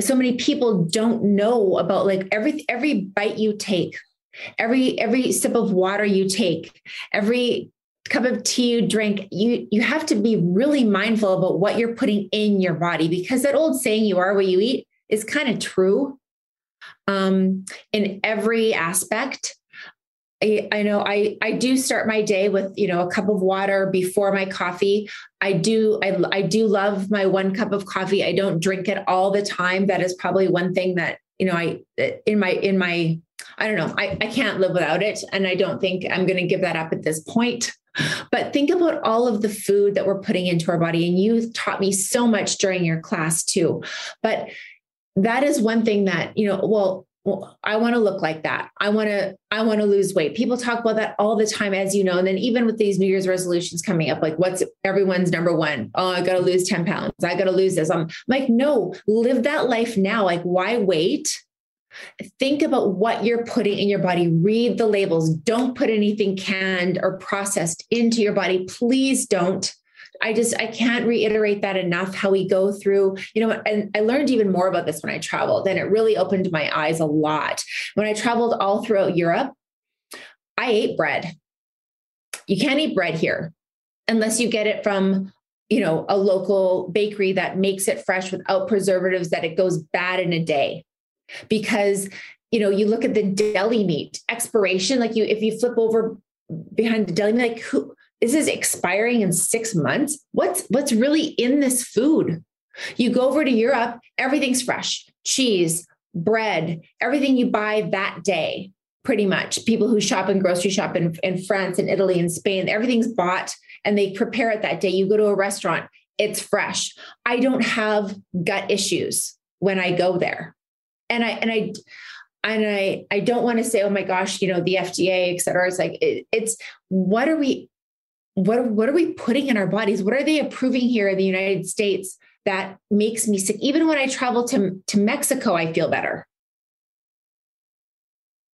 S2: so many people don't know about like every, every bite you take, every, every sip of water you take, every cup of tea you drink you you have to be really mindful about what you're putting in your body because that old saying you are what you eat is kind of true. Um, in every aspect I, I know I, I do start my day with you know a cup of water before my coffee. I do I, I do love my one cup of coffee. I don't drink it all the time. That is probably one thing that you know i in my in my i don't know i, I can't live without it and i don't think i'm going to give that up at this point but think about all of the food that we're putting into our body. And you taught me so much during your class too. But that is one thing that, you know, well, I want to look like that. I want to, I want to lose weight. People talk about that all the time, as you know. And then even with these New Year's resolutions coming up, like what's everyone's number one? Oh, I got to lose 10 pounds. I got to lose this. I'm like, no, live that life now. Like, why wait? Think about what you're putting in your body. Read the labels. Don't put anything canned or processed into your body. Please don't. I just I can't reiterate that enough how we go through, you know, and I learned even more about this when I traveled and it really opened my eyes a lot. When I traveled all throughout Europe, I ate bread. You can't eat bread here unless you get it from you know a local bakery that makes it fresh without preservatives that it goes bad in a day because you know you look at the deli meat expiration like you if you flip over behind the deli meat like who this is expiring in six months? What's what's really in this food? You go over to europe everything's fresh. Cheese bread everything you buy that day pretty much. People who shop in grocery shop in, in france and italy and spain everything's bought and they prepare it that day. You go to a restaurant it's fresh. I don't have gut issues when i go there and i and i and I, I don't want to say, oh my gosh, you know, the FDA, et cetera. It's like, it, it's what are we, what, what are we putting in our bodies? What are they approving here in the United States that makes me sick? Even when I travel to, to Mexico, I feel better.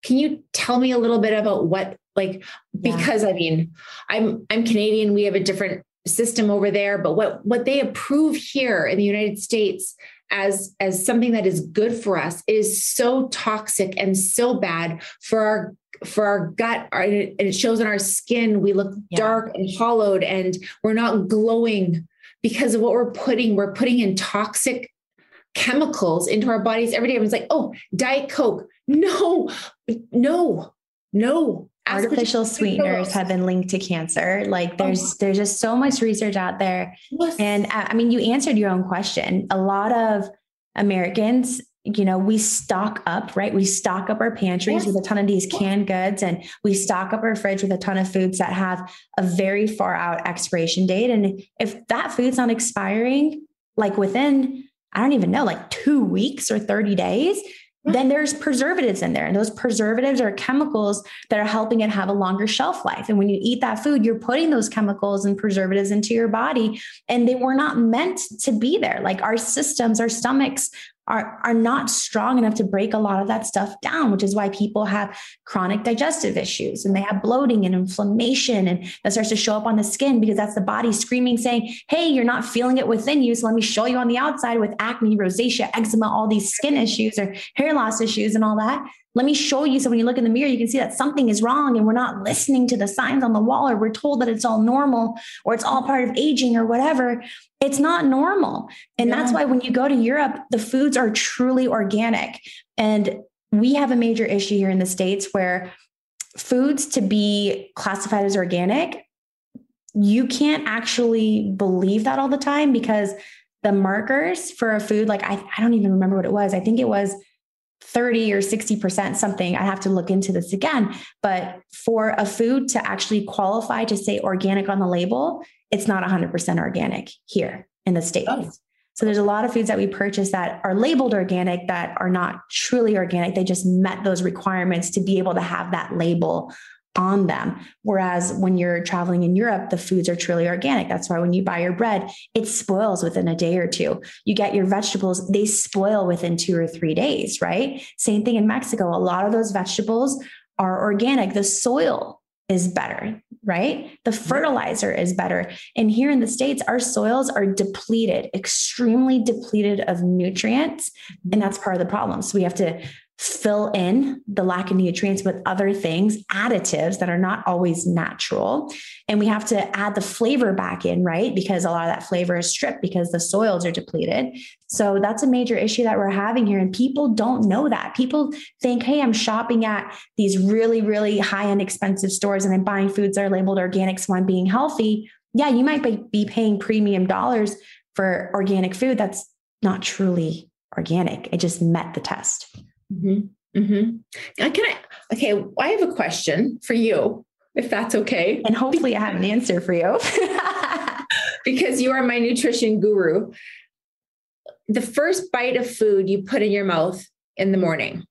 S2: Can you tell me a little bit about what, like, yeah. because I mean, I'm, I'm Canadian. We have a different system over there, but what, what they approve here in the United States as as something that is good for us. Is so toxic and so bad for our for our gut and it shows in our skin. We look yeah. dark and hollowed and we're not glowing because of what we're putting. We're putting in toxic chemicals into our bodies every day. Everyone's like oh diet coke. No no no
S1: artificial sweeteners have been linked to cancer like there's oh. there's just so much research out there yes. and uh, i mean you answered your own question a lot of americans you know we stock up right we stock up our pantries yes. with a ton of these canned goods and we stock up our fridge with a ton of foods that have a very far out expiration date and if that food's not expiring like within i don't even know like 2 weeks or 30 days Mm-hmm. then there's preservatives in there. And those preservatives are chemicals that are helping it have a longer shelf life. And when you eat that food, you're putting those chemicals and preservatives into your body, and they were not meant to be there. Like our systems, our stomachs are, are not strong enough to break a lot of that stuff down, which is why people have chronic digestive issues and they have bloating and inflammation. And that starts to show up on the skin because that's the body screaming, saying, Hey, you're not feeling it within you. So let me show you on the outside with acne, rosacea, eczema, all these skin issues or hair loss issues and all that. Let me show you. So when you look in the mirror, you can see that something is wrong and we're not listening to the signs on the wall, or we're told that it's all normal or it's all part of aging or whatever. It's not normal. And yeah. that's why when you go to Europe, the foods are truly organic. And we have a major issue here in the States where foods to be classified as organic, you can't actually believe that all the time because the markers for a food, like I, I don't even remember what it was. I think it was 30 or 60% something. I have to look into this again. But for a food to actually qualify to say organic on the label, it's not 100% organic here in the States. Oh. So there's a lot of foods that we purchase that are labeled organic that are not truly organic. They just met those requirements to be able to have that label on them. Whereas when you're traveling in Europe, the foods are truly organic. That's why when you buy your bread, it spoils within a day or two. You get your vegetables, they spoil within two or three days, right? Same thing in Mexico. A lot of those vegetables are organic. The soil is better, right? The fertilizer is better. And here in the States, our soils are depleted, extremely depleted of nutrients. And that's part of the problem. So we have to fill in the lack of nutrients with other things, additives that are not always natural. And we have to add the flavor back in, right? Because a lot of that flavor is stripped because the soils are depleted. So that's a major issue that we're having here. And people don't know that. People think, hey, I'm shopping at these really, really high end expensive stores and I'm buying foods that are labeled organic, so I'm being healthy. Yeah, you might be paying premium dollars for organic food that's not truly organic. It just met the test.
S2: Mm-hmm. Mm-hmm. Can I? Okay, I have a question for you, if that's okay.
S1: And hopefully, I have an answer for you. [LAUGHS]
S2: because you are my nutrition guru. The first bite of food you put in your mouth in the morning.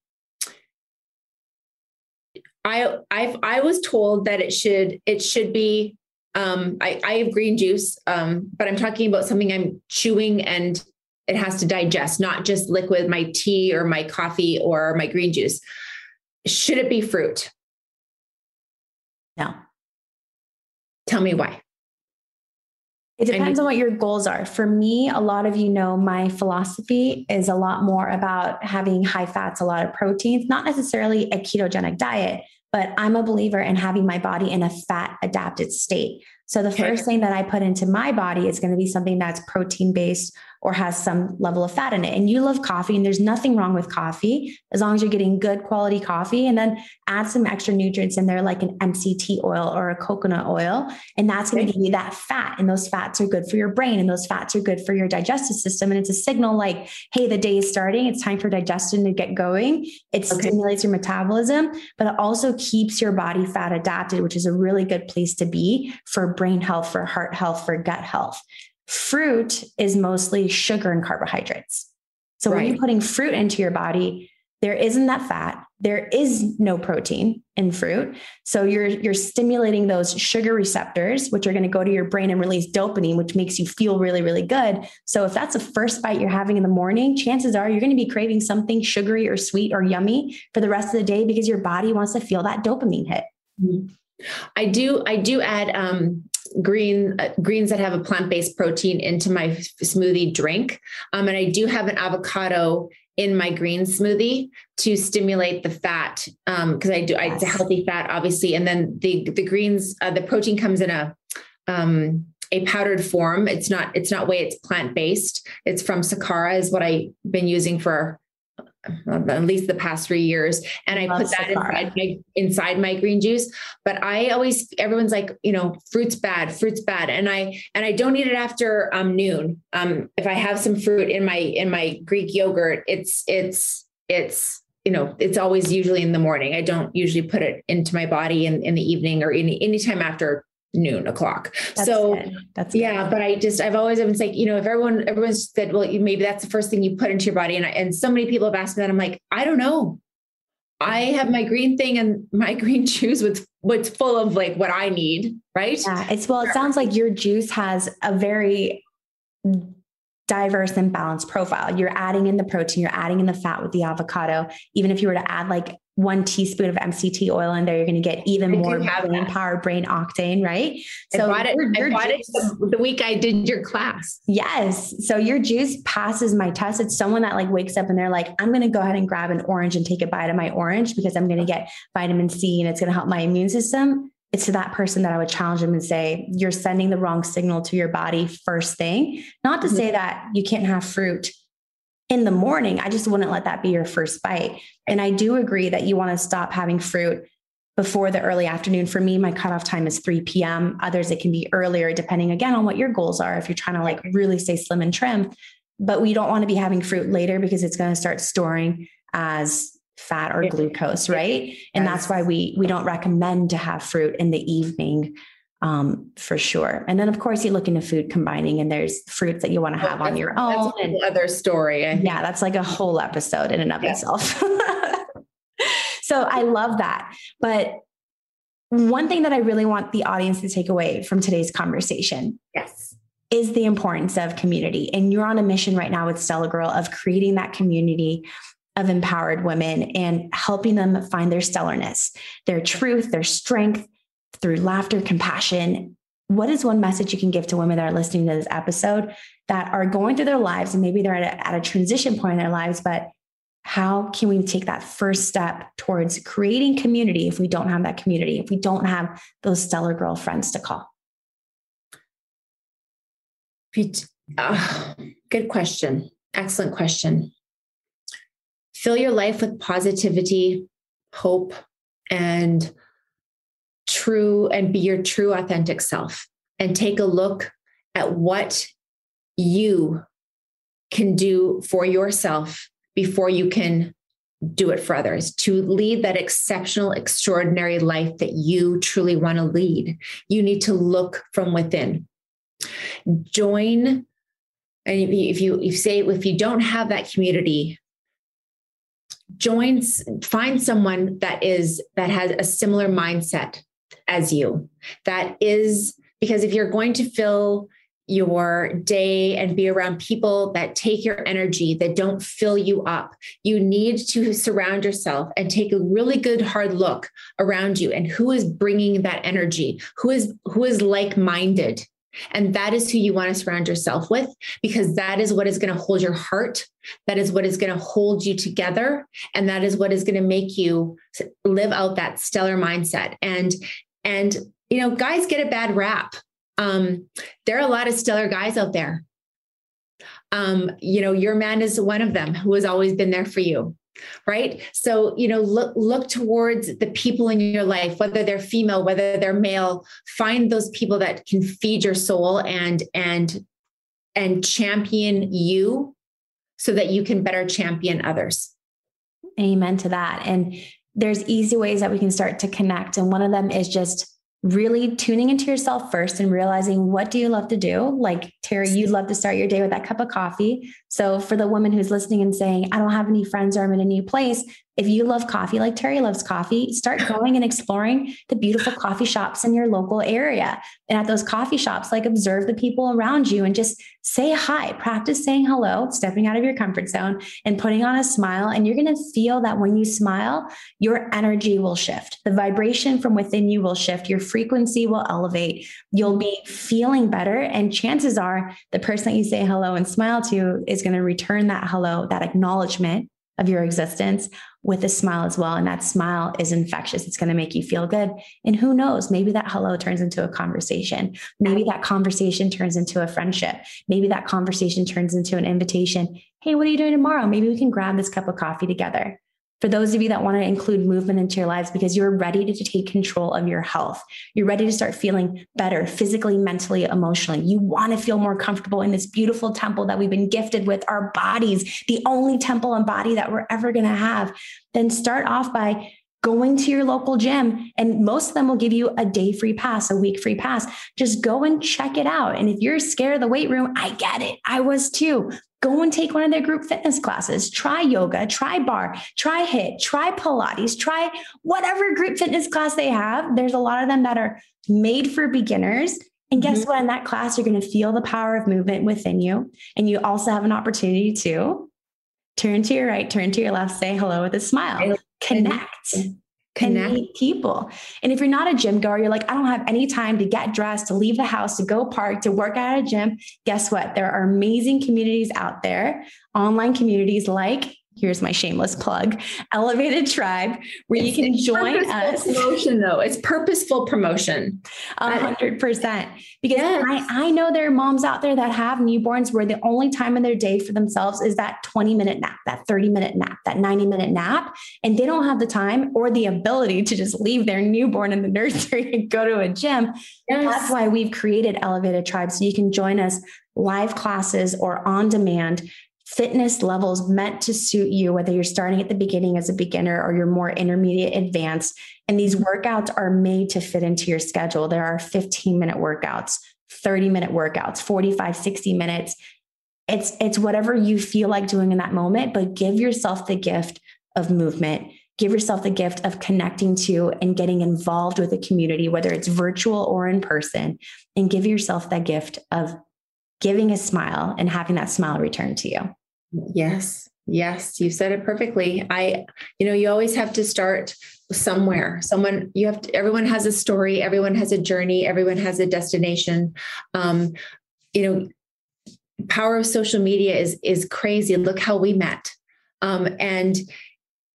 S2: I I I was told that it should it should be um I, I have green juice um but I'm talking about something I'm chewing and it has to digest, not just liquid, my tea or my coffee or my green juice. Should it be fruit?
S1: No.
S2: Tell me why.
S1: It depends on what your goals are. For me, a lot of you know my philosophy is a lot more about having high fats, a lot of proteins, not necessarily a ketogenic diet, but I'm a believer in having my body in a fat adapted state. So the okay. first thing that I put into my body is going to be something that's protein based or has some level of fat in it. And you love coffee, and there's nothing wrong with coffee as long as you're getting good quality coffee. And then add some extra nutrients in there, like an MCT oil or a coconut oil. And that's going to give you that fat. And those fats are good for your brain, and those fats are good for your digestive system. And it's a signal like, hey, the day is starting. It's time for digestion to get going. It okay. stimulates your metabolism, but it also keeps your body fat adapted, which is a really good place to be for brain health, for heart health, for gut health. Fruit is mostly sugar and carbohydrates. So right. when you're putting fruit into your body, there isn't that fat. There is no protein in fruit. So you're you're stimulating those sugar receptors, which are going to go to your brain and release dopamine, which makes you feel really, really good. So if that's the first bite you're having in the morning, chances are you're going to be craving something sugary or sweet or yummy for the rest of the day because your body wants to feel that dopamine hit.
S2: Mm-hmm. I do I do add um, green uh, greens that have a plant-based protein into my smoothie drink. Um, and I do have an avocado in my green smoothie to stimulate the fat because um, I do yes. it's a healthy fat obviously and then the the greens uh, the protein comes in a um, a powdered form it's not it's not way it's plant based it's from Sakara is what I've been using for at least the past three years. And I, I put that inside my, inside my green juice. But I always, everyone's like, you know, fruit's bad, fruit's bad. And I, and I don't eat it after um, noon. Um, if I have some fruit in my, in my Greek yogurt, it's, it's, it's, you know, it's always usually in the morning. I don't usually put it into my body in, in the evening or any anytime after noon o'clock. That's so good. that's yeah, good. but I just I've always been saying, you know, if everyone everyone's said, well, maybe that's the first thing you put into your body, and I, and so many people have asked me that, I'm like, I don't know. I have my green thing and my [LAUGHS] green juice with what's full of like what I need, right?
S1: Yeah, it's well, it sounds like your juice has a very diverse and balanced profile. You're adding in the protein, you're adding in the fat with the avocado. Even if you were to add like one teaspoon of MCT oil in there, you're going to get even I more brain power, brain octane, right?
S2: So I bought it, your, your I bought juice, it the week I did your class.
S1: Yes. So your juice passes my test. It's someone that like wakes up and they're like, I'm going to go ahead and grab an orange and take a bite of my orange because I'm going to get vitamin C and it's going to help my immune system it's to that person that I would challenge them and say, you're sending the wrong signal to your body first thing. Not to mm-hmm. say that you can't have fruit in the morning. I just wouldn't let that be your first bite. And I do agree that you want to stop having fruit before the early afternoon. For me, my cutoff time is 3 p.m. Others, it can be earlier, depending again on what your goals are. If you're trying to like really stay slim and trim, but we don't want to be having fruit later because it's going to start storing as fat or glucose, right? And that's why we we don't recommend to have fruit in the evening um, for sure. And then of course you look into food combining and there's fruits that you want to oh, have oh, on your own.
S2: That's another story.
S1: Yeah, that's like a whole episode in and of yeah. itself. [LAUGHS] so I love that. But one thing that I really want the audience to take away from today's conversation.
S2: Yes.
S1: Is the importance of community. And you're on a mission right now with Stellar Girl of creating that community of empowered women and helping them find their stellarness, their truth, their strength through laughter, compassion. What is one message you can give to women that are listening to this episode that are going through their lives and maybe they're at a, at a transition point in their lives, but how can we take that first step towards creating community if we don't have that community, if we don't have those stellar girlfriends to call?
S2: Uh, good question. Excellent question fill your life with positivity, hope, and true, and be your true authentic self. And take a look at what you can do for yourself before you can do it for others to lead that exceptional extraordinary life that you truly want to lead you need to look from within join and if you, if you, say if you don't have that community join find someone that is that has a similar mindset as you that is because if you're going to fill your day and be around people that take your energy that don't fill you up you need to surround yourself and take a really good hard look around you and who is bringing that energy who is who is like minded And that is who you want to surround yourself with because that is what is going to hold your heart. That is what is going to hold you together. And that is what is going to make you live out that stellar mindset. And, and, you know, guys get a bad rap. Um, there are a lot of stellar guys out there. Um, you know, your man is one of them who has always been there for you right so you know look look towards the people in your life whether they're female whether they're male find those people that can feed your soul and and and champion you so that you can better champion others
S1: amen to that and there's easy ways that we can start to connect. And one of them is just really tuning into yourself first and realizing what do you love to do? Like terry you'd love to start your day with that cup of coffee so for the woman who's listening and saying i don't have any friends or i'm in a new place if you love coffee like terry loves coffee start [LAUGHS] going and exploring the beautiful coffee shops in your local area. And at those coffee shops like observe the people around you and just say hi. Practice saying hello stepping out of your comfort zone and putting on a smile. And you're going to feel that when you smile your energy will shift. The vibration from within you will shift. Your frequency will elevate. You'll be feeling better. And chances are the person that you say hello and smile to is going to return that hello, that acknowledgement of your existence with a smile as well. And that smile is infectious. It's going to make you feel good. And who knows, maybe that hello turns into a conversation. Maybe that conversation turns into a friendship. Maybe that conversation turns into an invitation. Hey, what are you doing tomorrow? Maybe we can grab this cup of coffee together for those of you that want to include movement into your lives because you're ready to take control of your health. You're ready to start feeling better physically, mentally, emotionally. You want to feel more comfortable in this beautiful temple that we've been gifted with our bodies, the only temple and body that we're ever going to have. Then start off by going to your local gym and most of them will give you a day free pass a week free pass just go and check it out and if you're scared of the weight room i get it i was too Go and take one of their group fitness classes. Try yoga, try barre, try HIIT, try Pilates, try whatever group fitness class they have. There's a lot of them that are made for beginners. And guess mm-hmm. what? In that class, you're going to feel the power of movement within you. And you also have an opportunity to turn to your right, turn to your left, say hello with a smile, connect connect meet people. And if you're not a gym goer, you're like, I don't have any time to get dressed, to leave the house, to go park, to work at a gym. Guess what? There are amazing communities out there, online communities like here's my shameless plug. Elevated tribe where it's, you can join us.
S2: promotion though. It's purposeful promotion.
S1: A hundred percent. Because yes. I, I know there are moms out there that have newborns where the only time in their day for themselves is that 20 minute nap that 30 minute nap that 90 minute nap and they don't have the time or the ability to just leave their newborn in the [LAUGHS] nursery and go to a gym. Yes. that's why we've created elevated tribe so you can join us live classes or on demand fitness levels meant to suit you, whether you're starting at the beginning as a beginner or you're more intermediate advanced. And these workouts are made to fit into your schedule. There are 15 minute workouts, 30 minute workouts, 45, 60 minutes. It's, it's whatever you feel like doing in that moment, but give yourself the gift of movement. Give yourself the gift of connecting to and getting involved with a community, whether it's virtual or in person, and give yourself that gift of giving a smile and having that smile return to you.
S2: Yes. Yes, you said it perfectly. I, you know, you always have to start somewhere. Someone, you have to, everyone has a story, everyone has a journey, everyone has a destination. Um, you know, power of social media is is crazy. Look how we met. Um, and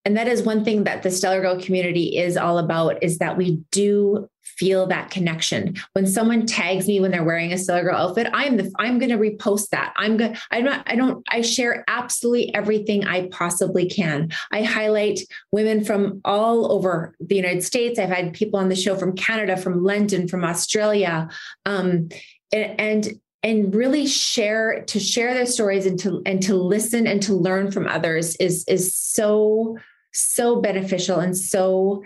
S2: and that is one thing that the stellar girl community is all about is that we do feel that connection. When someone tags me when they're wearing a stellar girl outfit i'm the i'm going to repost that. I'm going i'm not i don't i share absolutely everything i possibly can. I highlight women from all over the united states. I've had people on the show from canada from london from australia um, and, and and really share to share their stories and to and to listen and to learn from others is is so so beneficial and so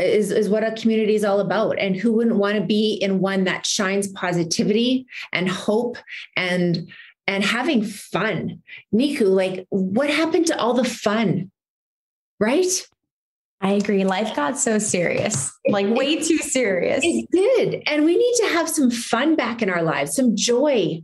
S2: is, is what a community is all about. And who wouldn't want to be in one that shines positivity and hope and and having fun. Niku, like what happened to all the fun? Right?
S1: I agree. Life got so serious, like it, way too serious.
S2: It did. And we need to have some fun back in our lives, some joy,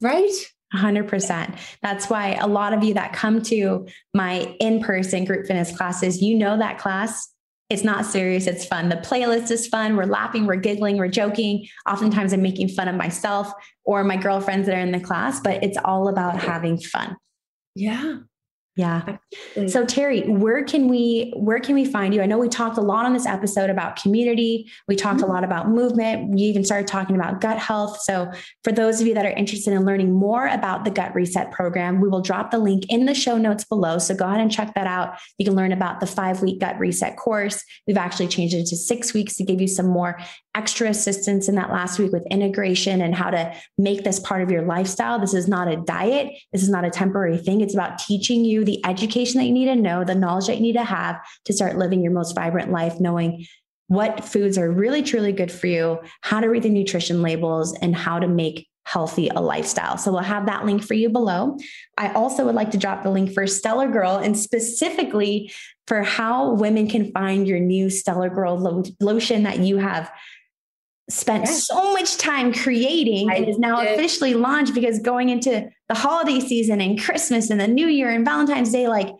S2: right?
S1: 100%. That's why a lot of you that come to my in person group fitness classes, you know that class It's not serious, it's fun. The playlist is fun. We're laughing, we're giggling, we're joking. Oftentimes, I'm making fun of myself or my girlfriends that are in the class, but it's all about having fun.
S2: Yeah.
S1: Yeah. So Terry, where can we where can we find you? I know we talked a lot on this episode about community. We talked mm-hmm. a lot about movement. We even started talking about gut health. So for those of you that are interested in learning more about the gut reset program, we will drop the link in the show notes below. So go ahead and check that out. You can learn about the 5-week gut reset course. We've actually changed it to 6 weeks to give you some more extra assistance in that last week with integration and how to make this part of your lifestyle. This is not a diet. This is not a temporary thing. It's about teaching you the education that you need to know, the knowledge that you need to have to start living your most vibrant life, knowing what foods are really, truly good for you, how to read the nutrition labels, and how to make healthy a lifestyle. So we'll have that link for you below. I also would like to drop the link for Stellar Girl and specifically for how women can find your new Stellar Girl lo- lotion that you have spent so much time creating I and is now did. officially launched because going into the holiday season and Christmas and the New Year and Valentine's Day, like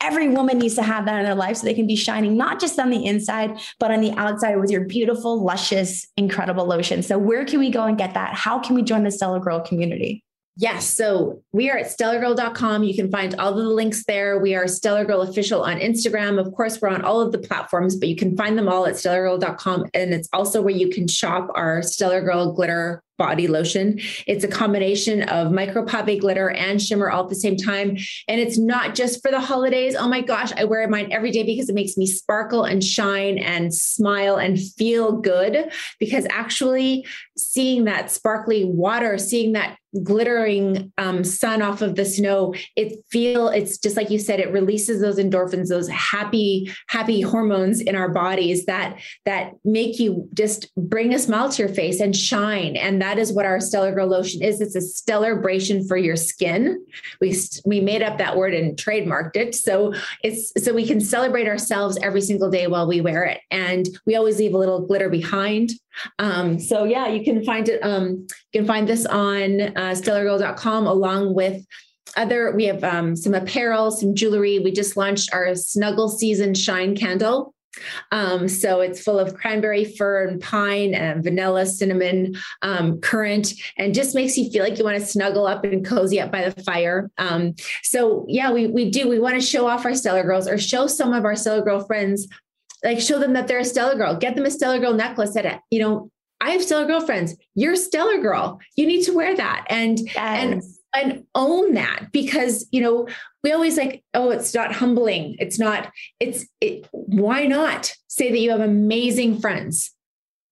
S1: every woman needs to have that in their life so they can be shining not just on the inside, but on the outside with your beautiful, luscious, incredible lotion. So, where can we go and get that? How can we join the Stellar Girl community?
S2: Yes. So we are at stellargirl.com. You can find all of the links there. We are Stellar Girl Official on Instagram. Of course, we're on all of the platforms, but you can find them all at stellargirl.com. And it's also where you can shop our Stellar Girl glitter body lotion. It's a combination of micro pave glitter and shimmer all at the same time. And it's not just for the holidays. Oh my gosh, I wear mine every day because it makes me sparkle and shine and smile and feel good. Because actually, seeing that sparkly water, seeing that glittering um, sun off of the snow it feel it's just like you said it releases those endorphins those happy happy hormones in our bodies that that make you just bring a smile to your face and shine. And that is what our stellar girl lotion is. It's a stellarbration for your skin. We we made up that word and trademarked it. So it's so we can celebrate ourselves every single day while we wear it. And we always leave a little glitter behind um, so yeah, you can find it. Um, you can find this on uh, stellargirl.com along with other. We have um, some apparel, some jewelry. We just launched our Snuggle Season Shine Candle. Um, so it's full of cranberry, fir, and pine, and vanilla, cinnamon, um, currant, and just makes you feel like you want to snuggle up and cozy up by the fire. Um, so yeah, we we do. We want to show off our stellar girls or show some of our stellar girl friends like show them that they're a stellar girl. Get them a stellar girl necklace that you know i have stellar girlfriends. You're a stellar girl. You need to wear that and yes. and and own that because you know we always like oh it's not humbling. It's not it's it, why not say that you have amazing friends?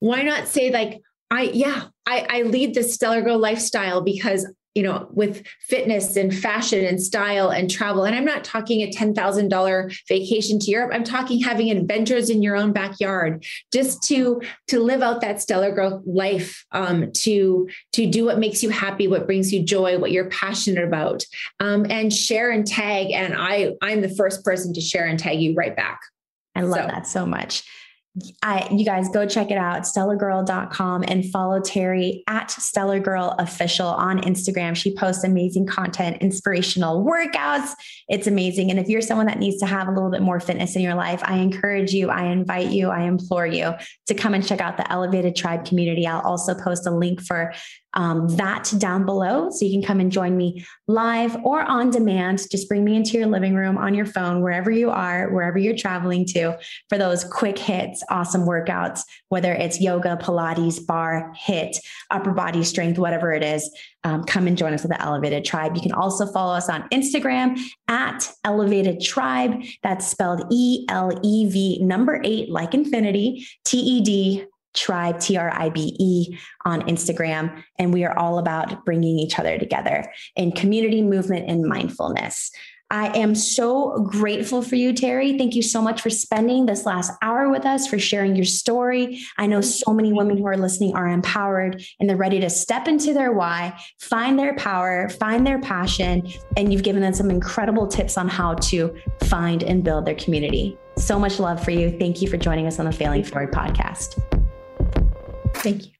S2: Why not say like i yeah i i lead this stellar girl lifestyle because you know, with fitness and fashion and style and travel. And I'm not talking a $10,000 vacation to Europe. I'm talking having adventures in your own backyard just to, to live out that stellar growth life, um, to, to do what makes you happy, what brings you joy, what you're passionate about, um, and share and tag. And I, I'm the first person to share and tag you right back.
S1: I love so. that so much. I, you guys go check it out, stellargirl.com and follow Terry at Stellar Girl Official on Instagram. She posts amazing content, inspirational workouts. It's amazing. And if you're someone that needs to have a little bit more fitness in your life, I encourage you, I invite you, I implore you to come and check out the Elevated Tribe community. I'll also post a link for um, that down below. So you can come and join me live or on demand. Just bring me into your living room on your phone, wherever you are, wherever you're traveling to, for those quick hits, awesome workouts, whether it's yoga, Pilates, barre, HIIT, upper body strength, whatever it is. Um, come and join us with the Elevated Tribe. You can also follow us on Instagram at Elevated Tribe. That's spelled E L E V number eight, like infinity, T E D Tribe, T R I B E, on Instagram. And we are all about bringing each other together in community movement and mindfulness. I am so grateful for you, Terry. Thank you so much for spending this last hour with us, for sharing your story. I know so many women who are listening are empowered and they're ready to step into their why, find their power, find their passion. And you've given them some incredible tips on how to find and build their community. So much love for you. Thank you for joining us on the Failing Forward podcast.
S2: Thank you.